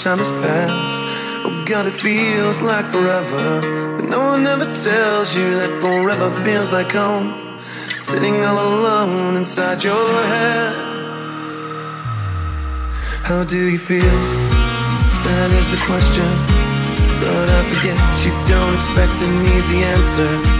time has passed. Oh God, it feels like forever. But no one ever tells you that forever feels like home. Sitting all alone inside your head. How do you feel? That is the question. But I forget you don't expect an easy answer.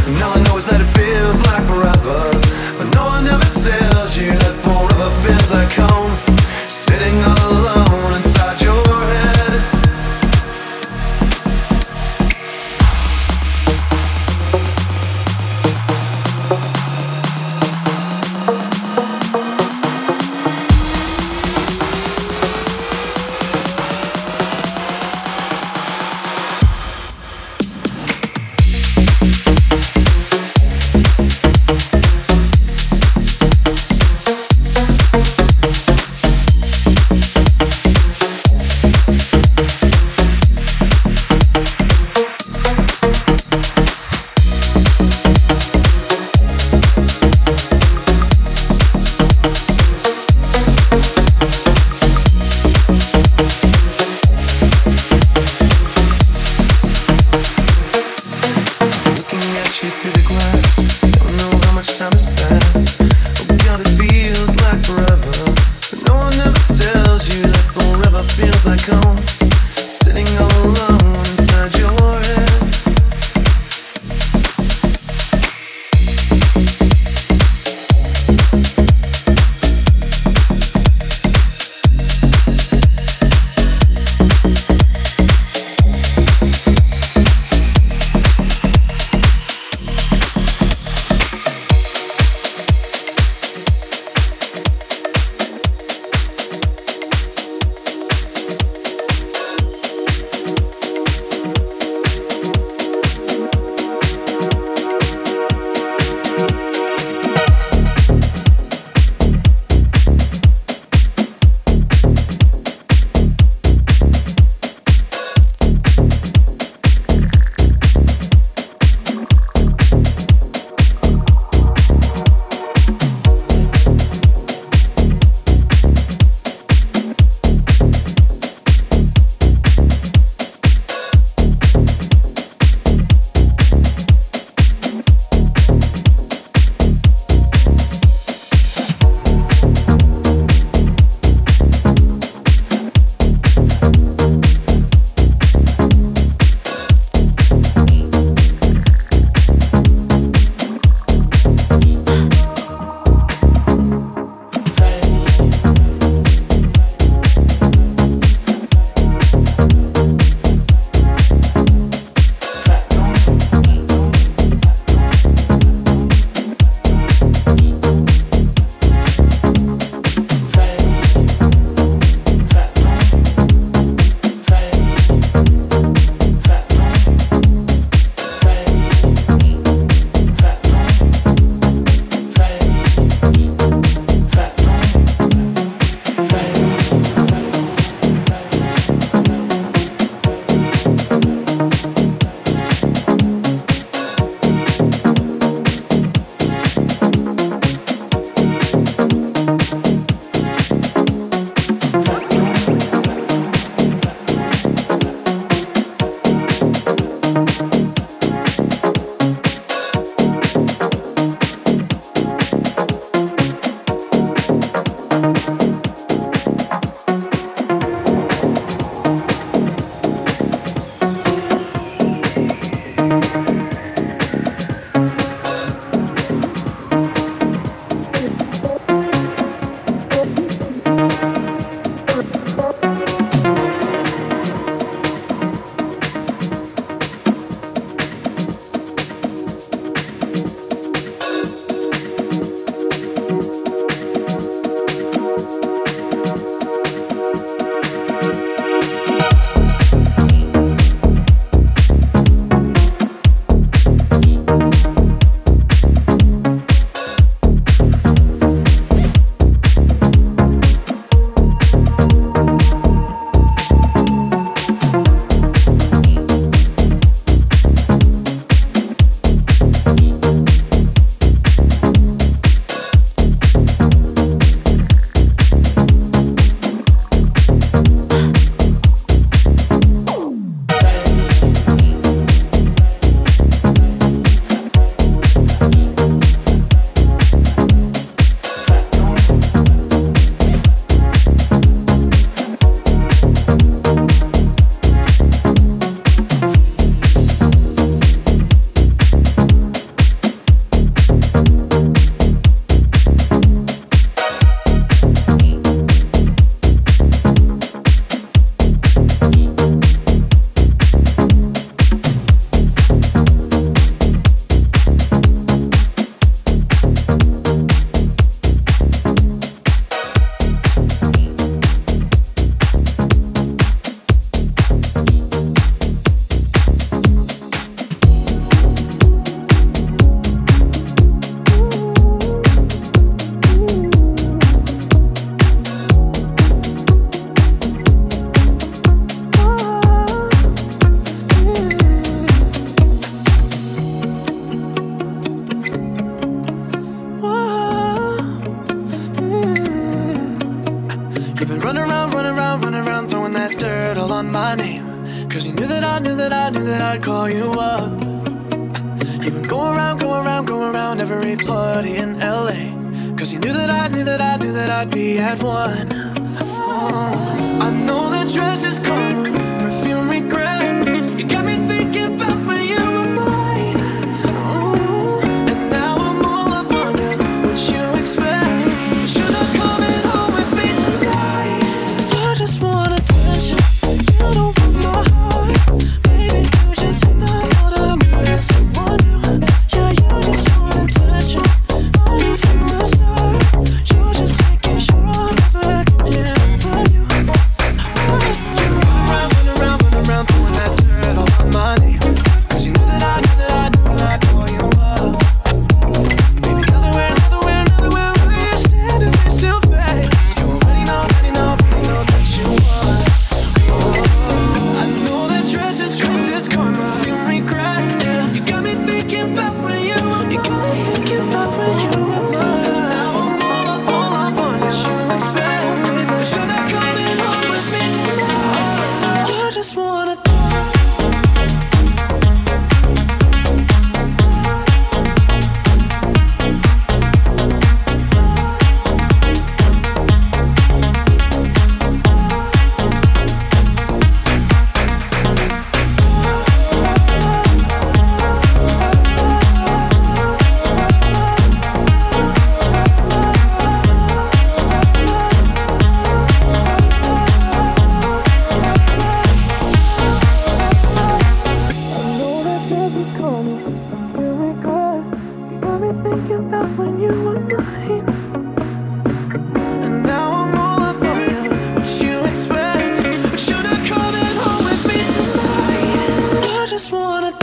All I know knows that it feels like forever But no one ever tells you that forever feels like home. Sitting on alone wanna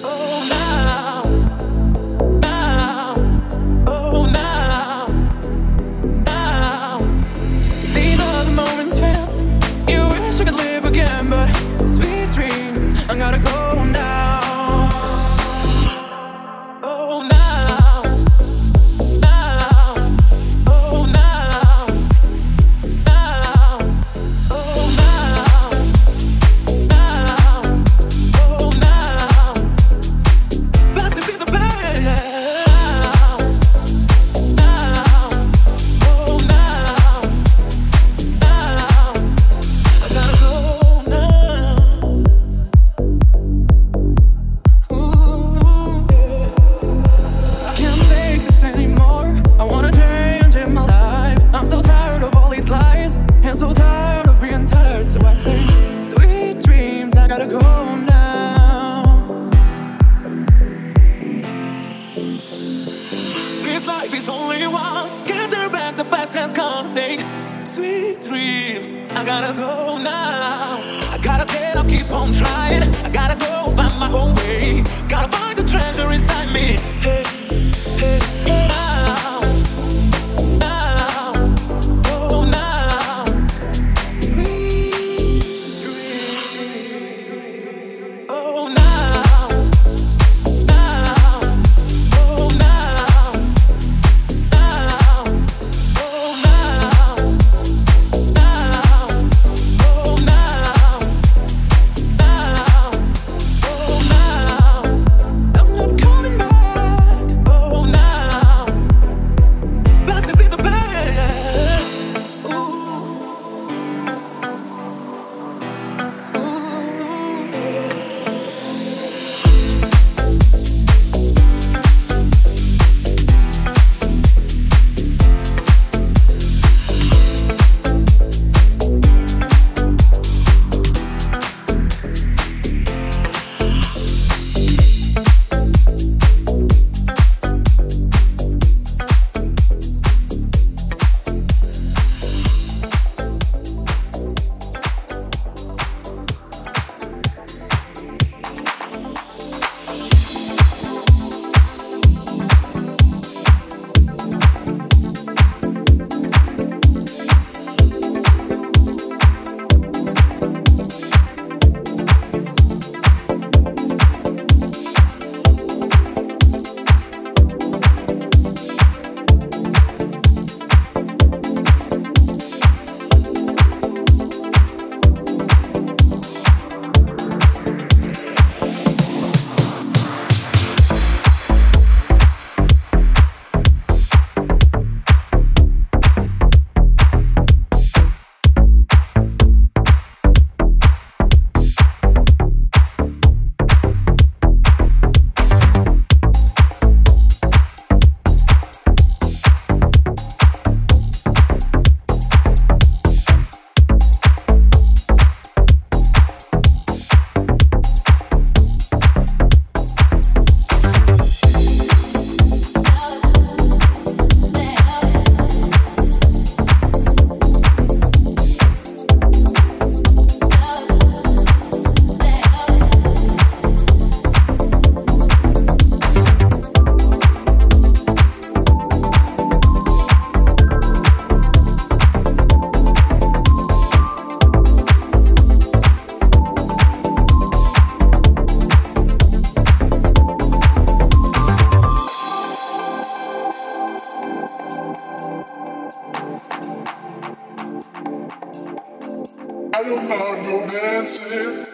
I in the cradle, and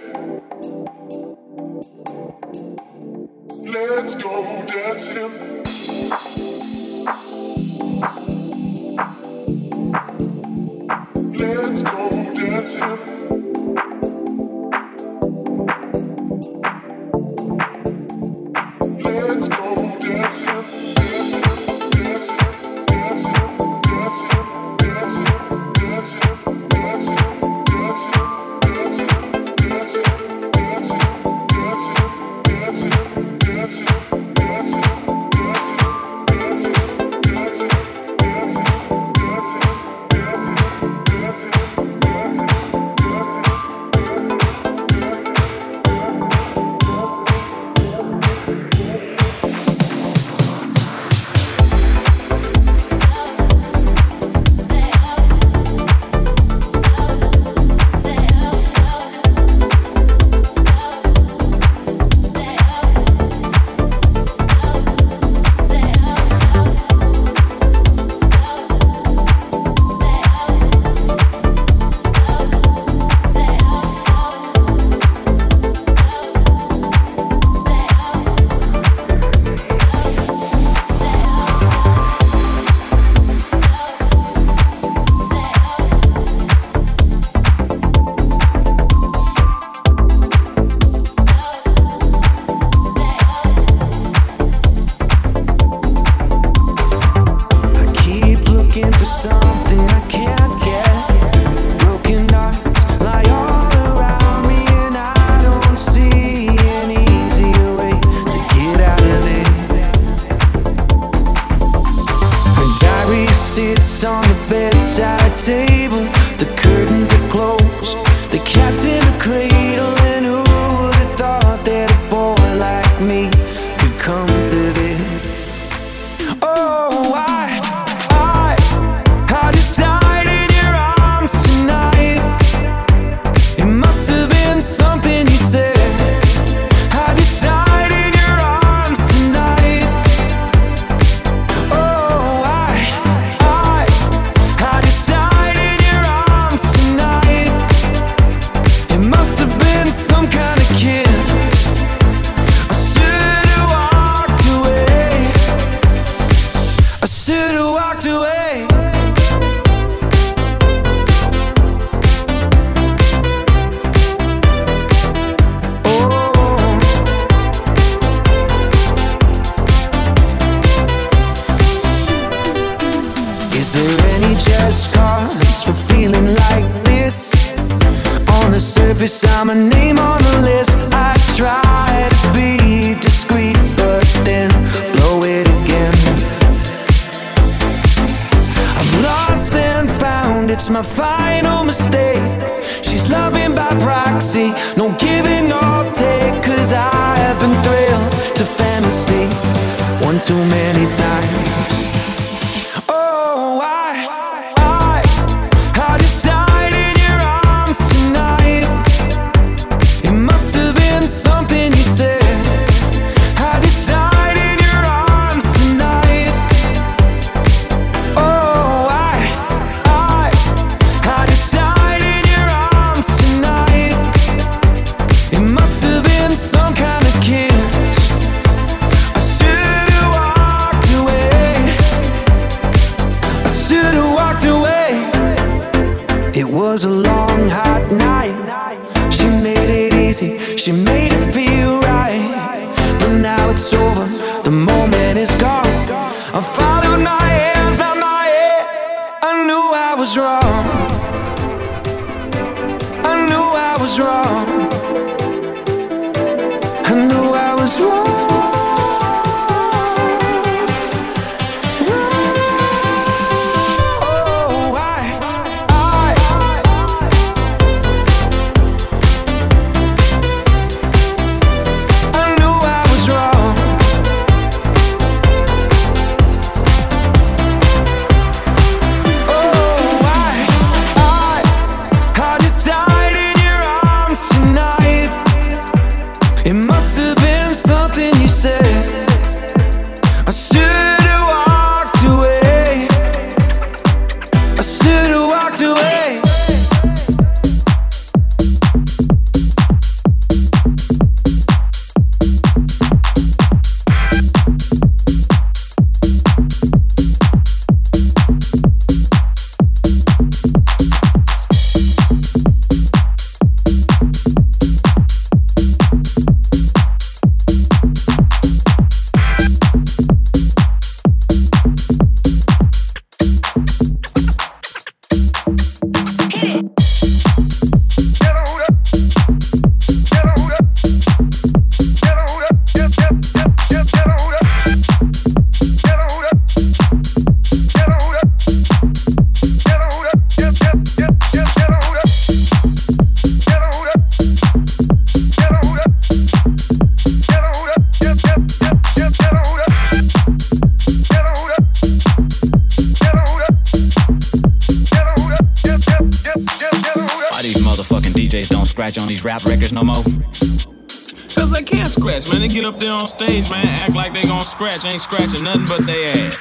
scratch ain't scratching nothing but they ass.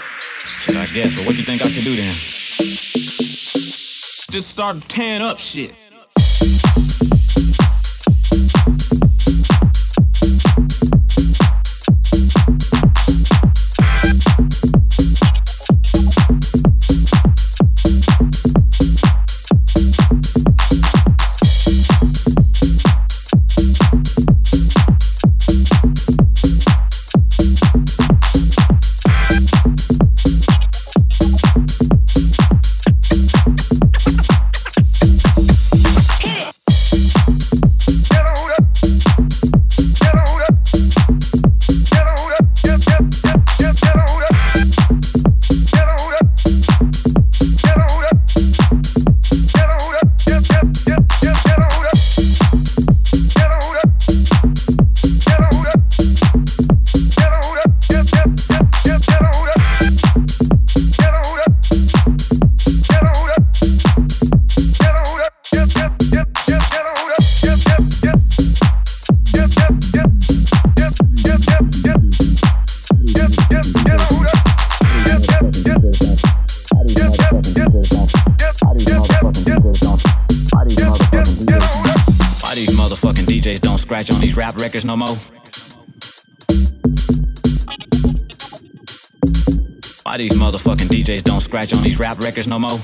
Shit, I guess, but what you think I should do then? Just start tearing up shit. No more. Why these motherfucking DJs don't scratch on these rap records no more?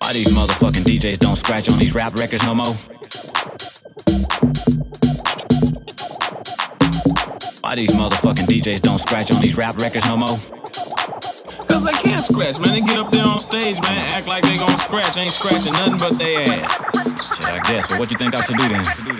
Why these motherfucking DJs don't scratch on these rap records no more? Why these motherfucking DJs don't scratch on these rap records no more? Cause they can't scratch, man. They get up there on stage, man, act like they gonna scratch, ain't scratching nothing but they ass. I. But what you think I should do then?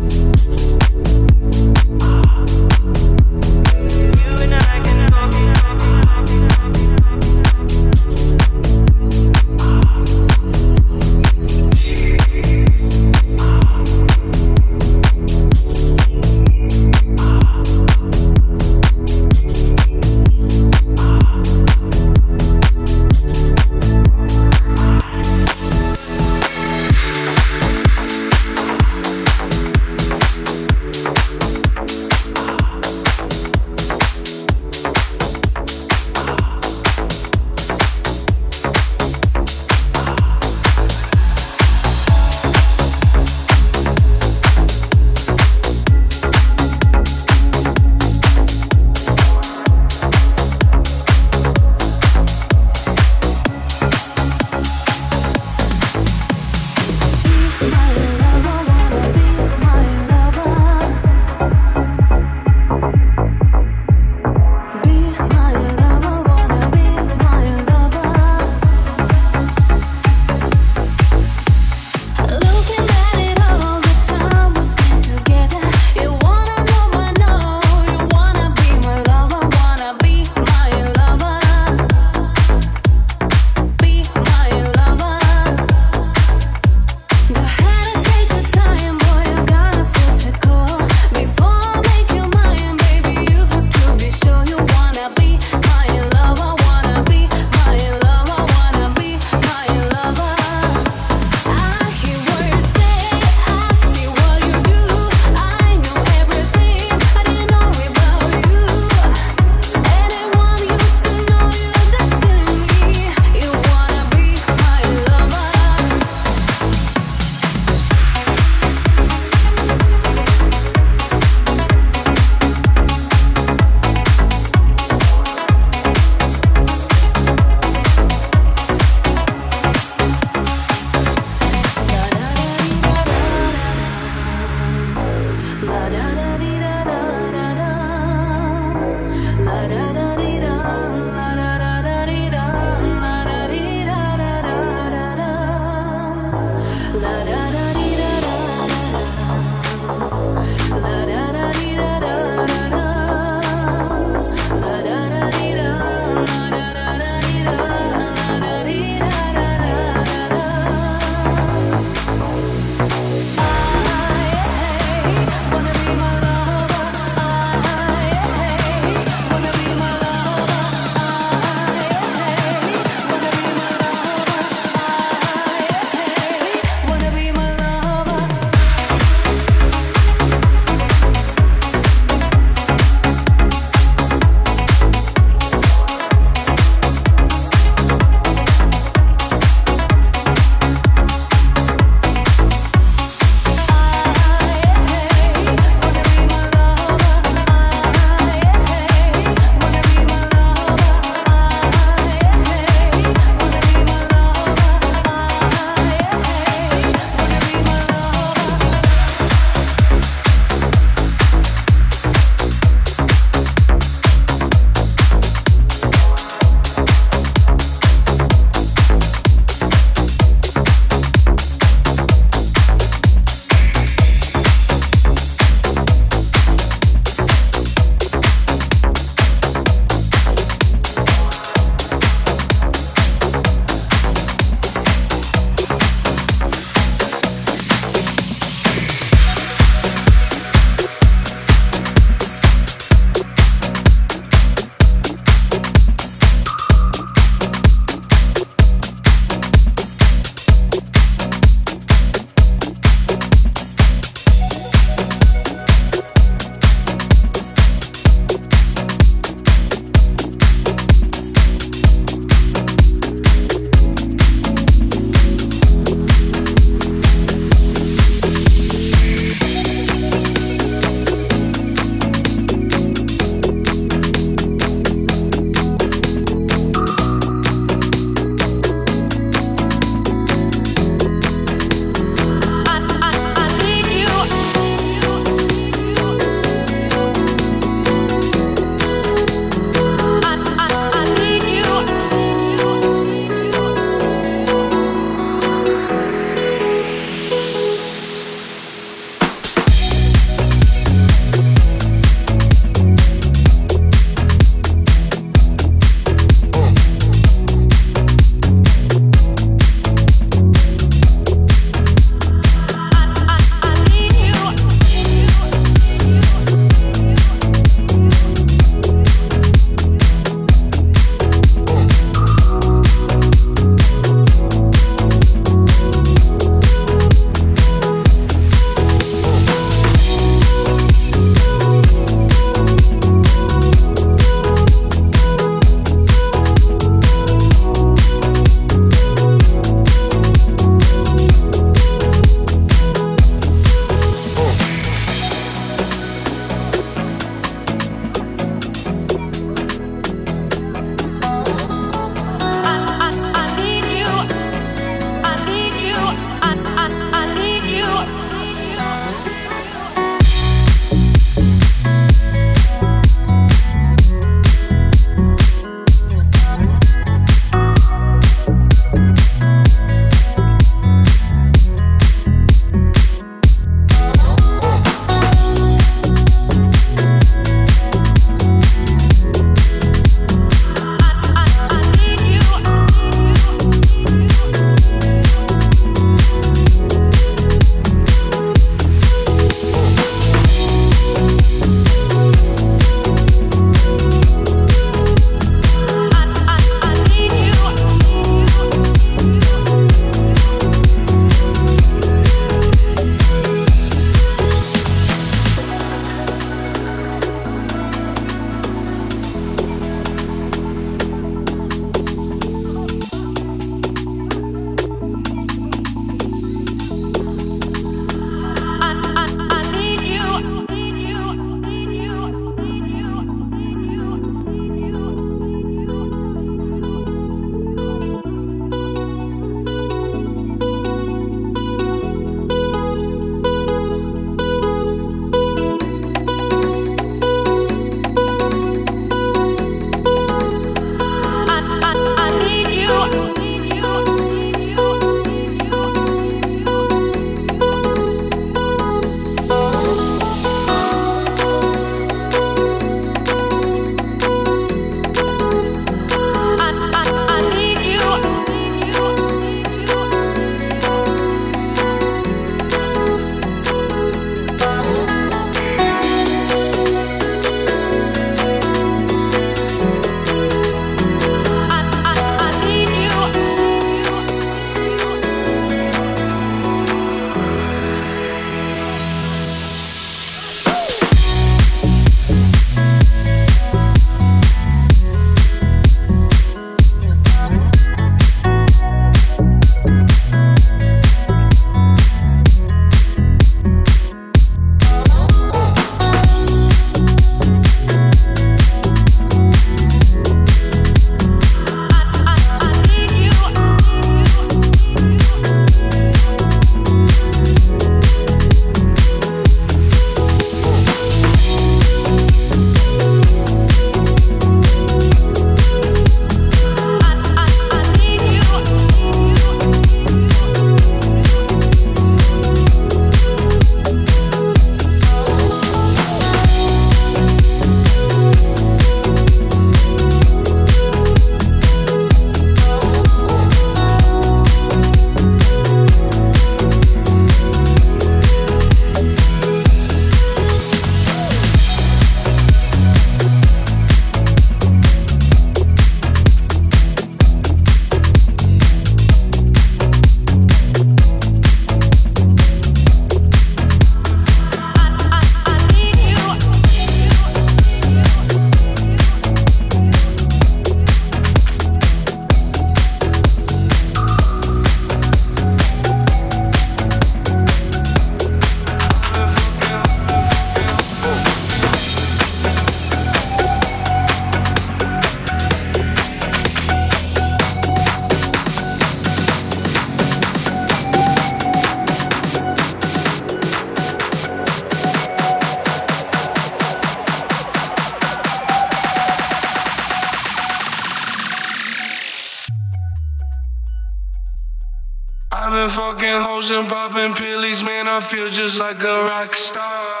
fucking hoes and popping pills, man. I feel just like a rock star.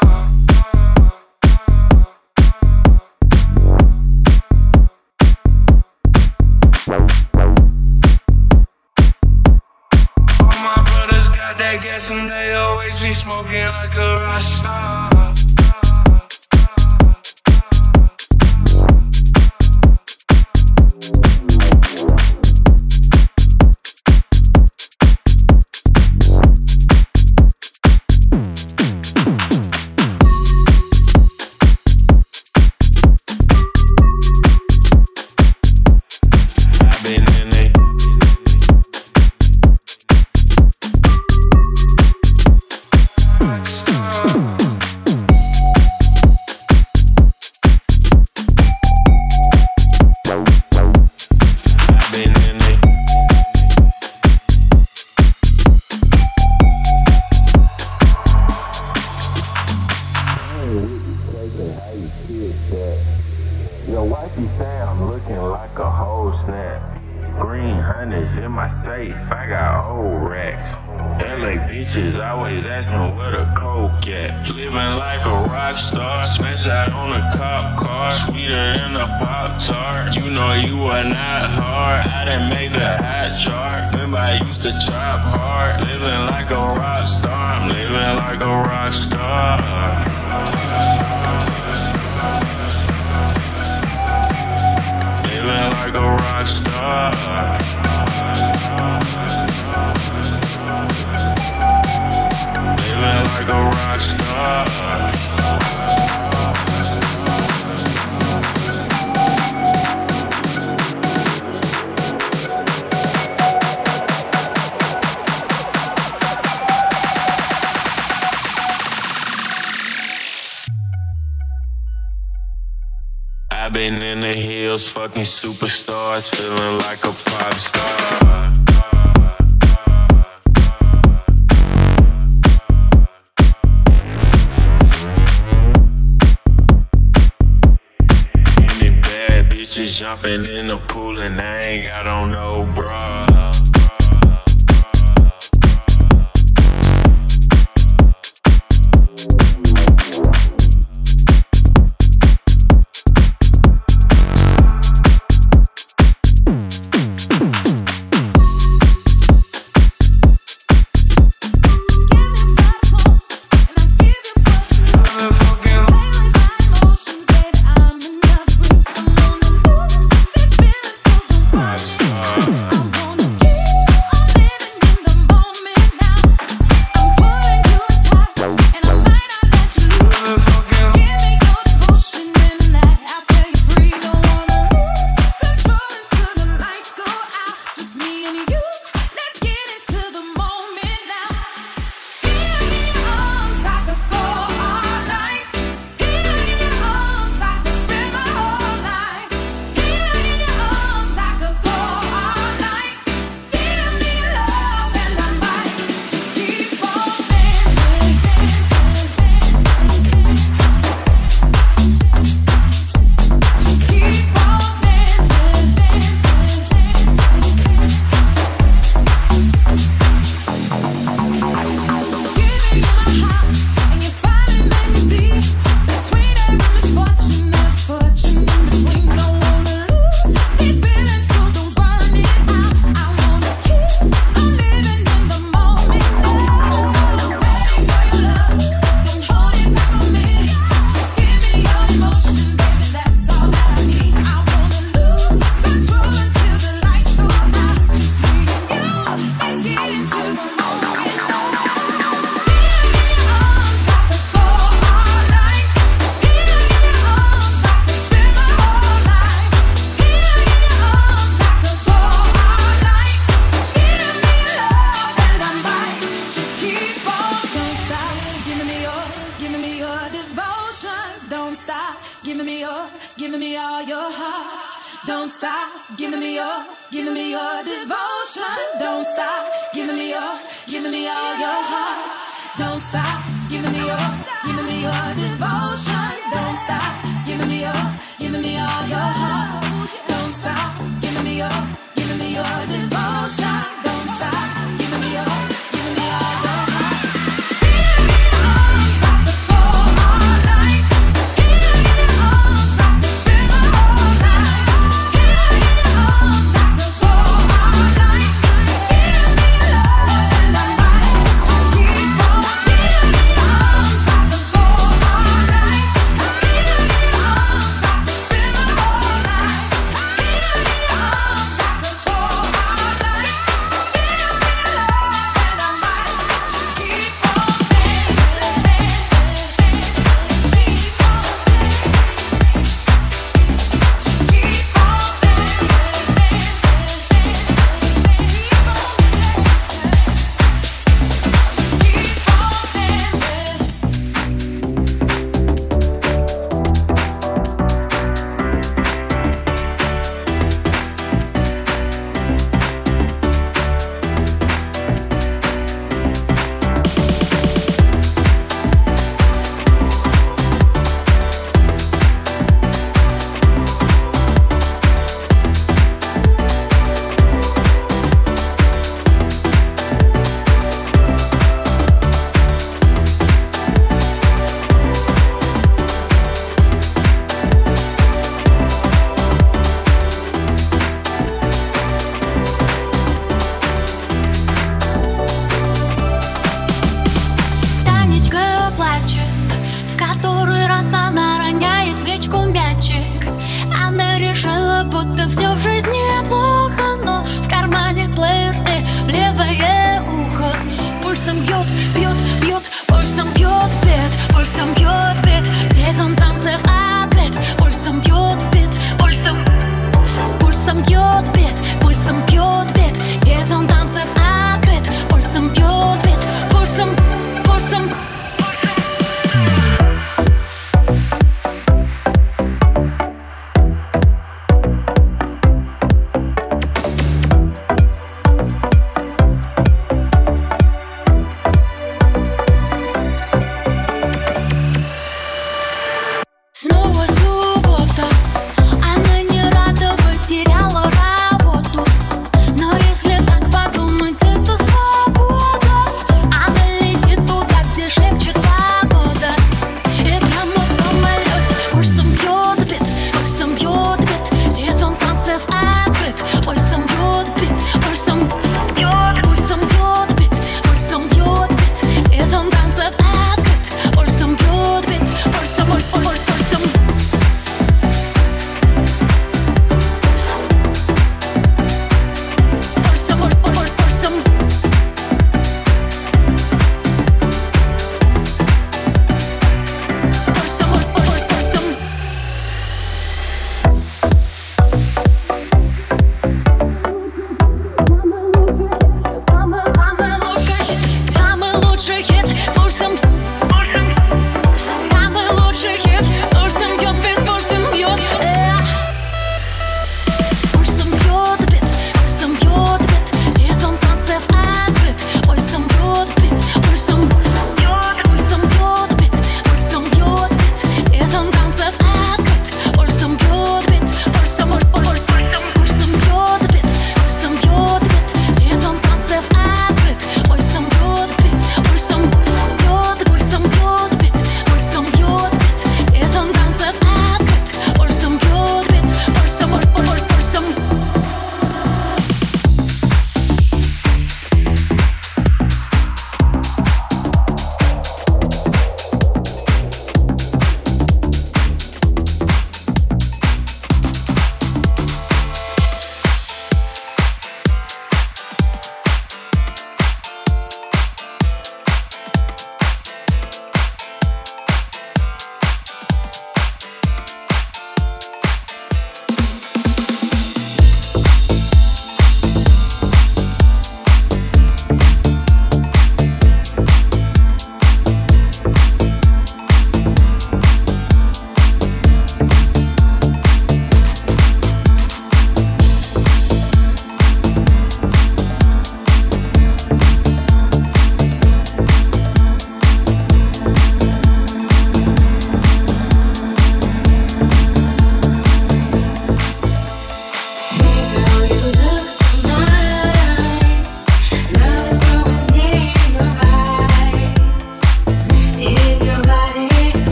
All my brothers got that gas and they always be smoking like a rock star.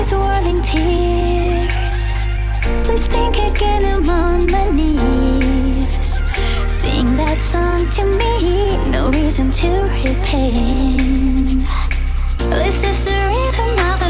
these whirling tears. Please think again, I'm on my knees. Sing that song to me, no reason to repent. This is the rhythm of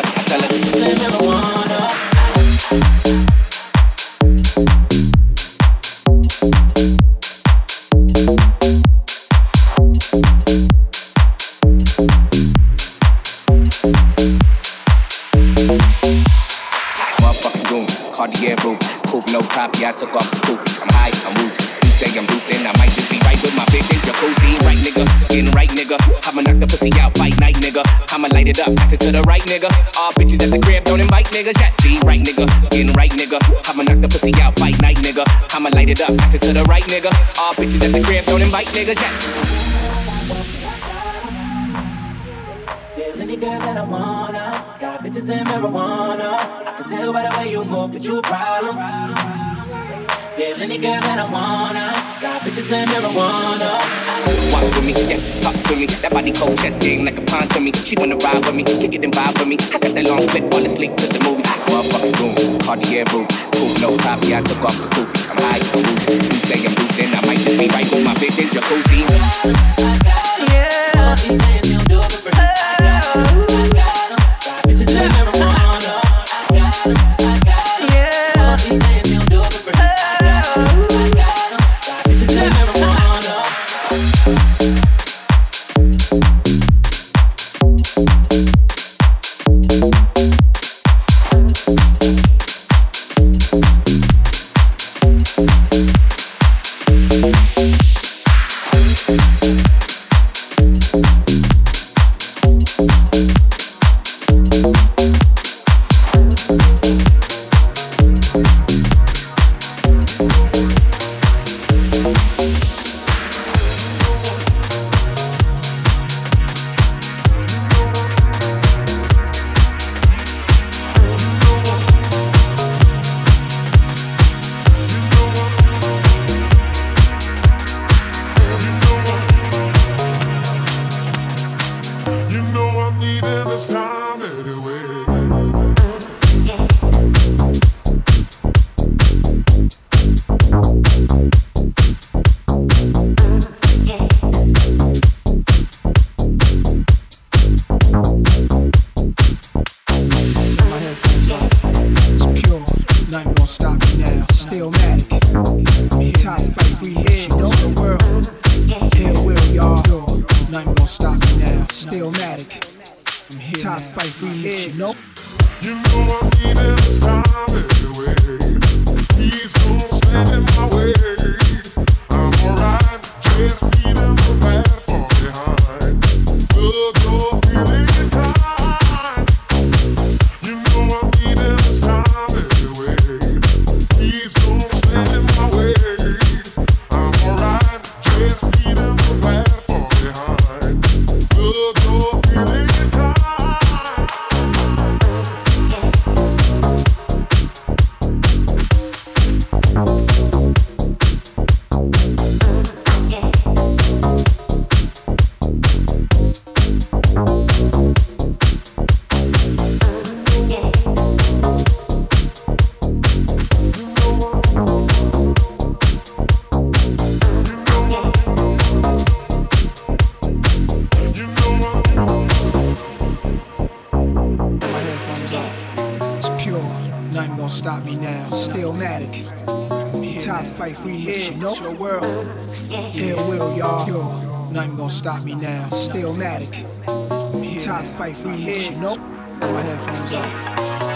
you know, put my headphones up.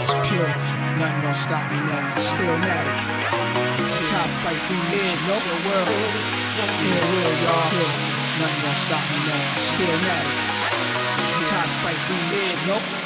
It's pure, nothing gonna stop me now. Still matic. Top fight for me, you know the world. Yeah, real y'all. Nothing gonna stop me now. Still matic. Top fight for me, you know.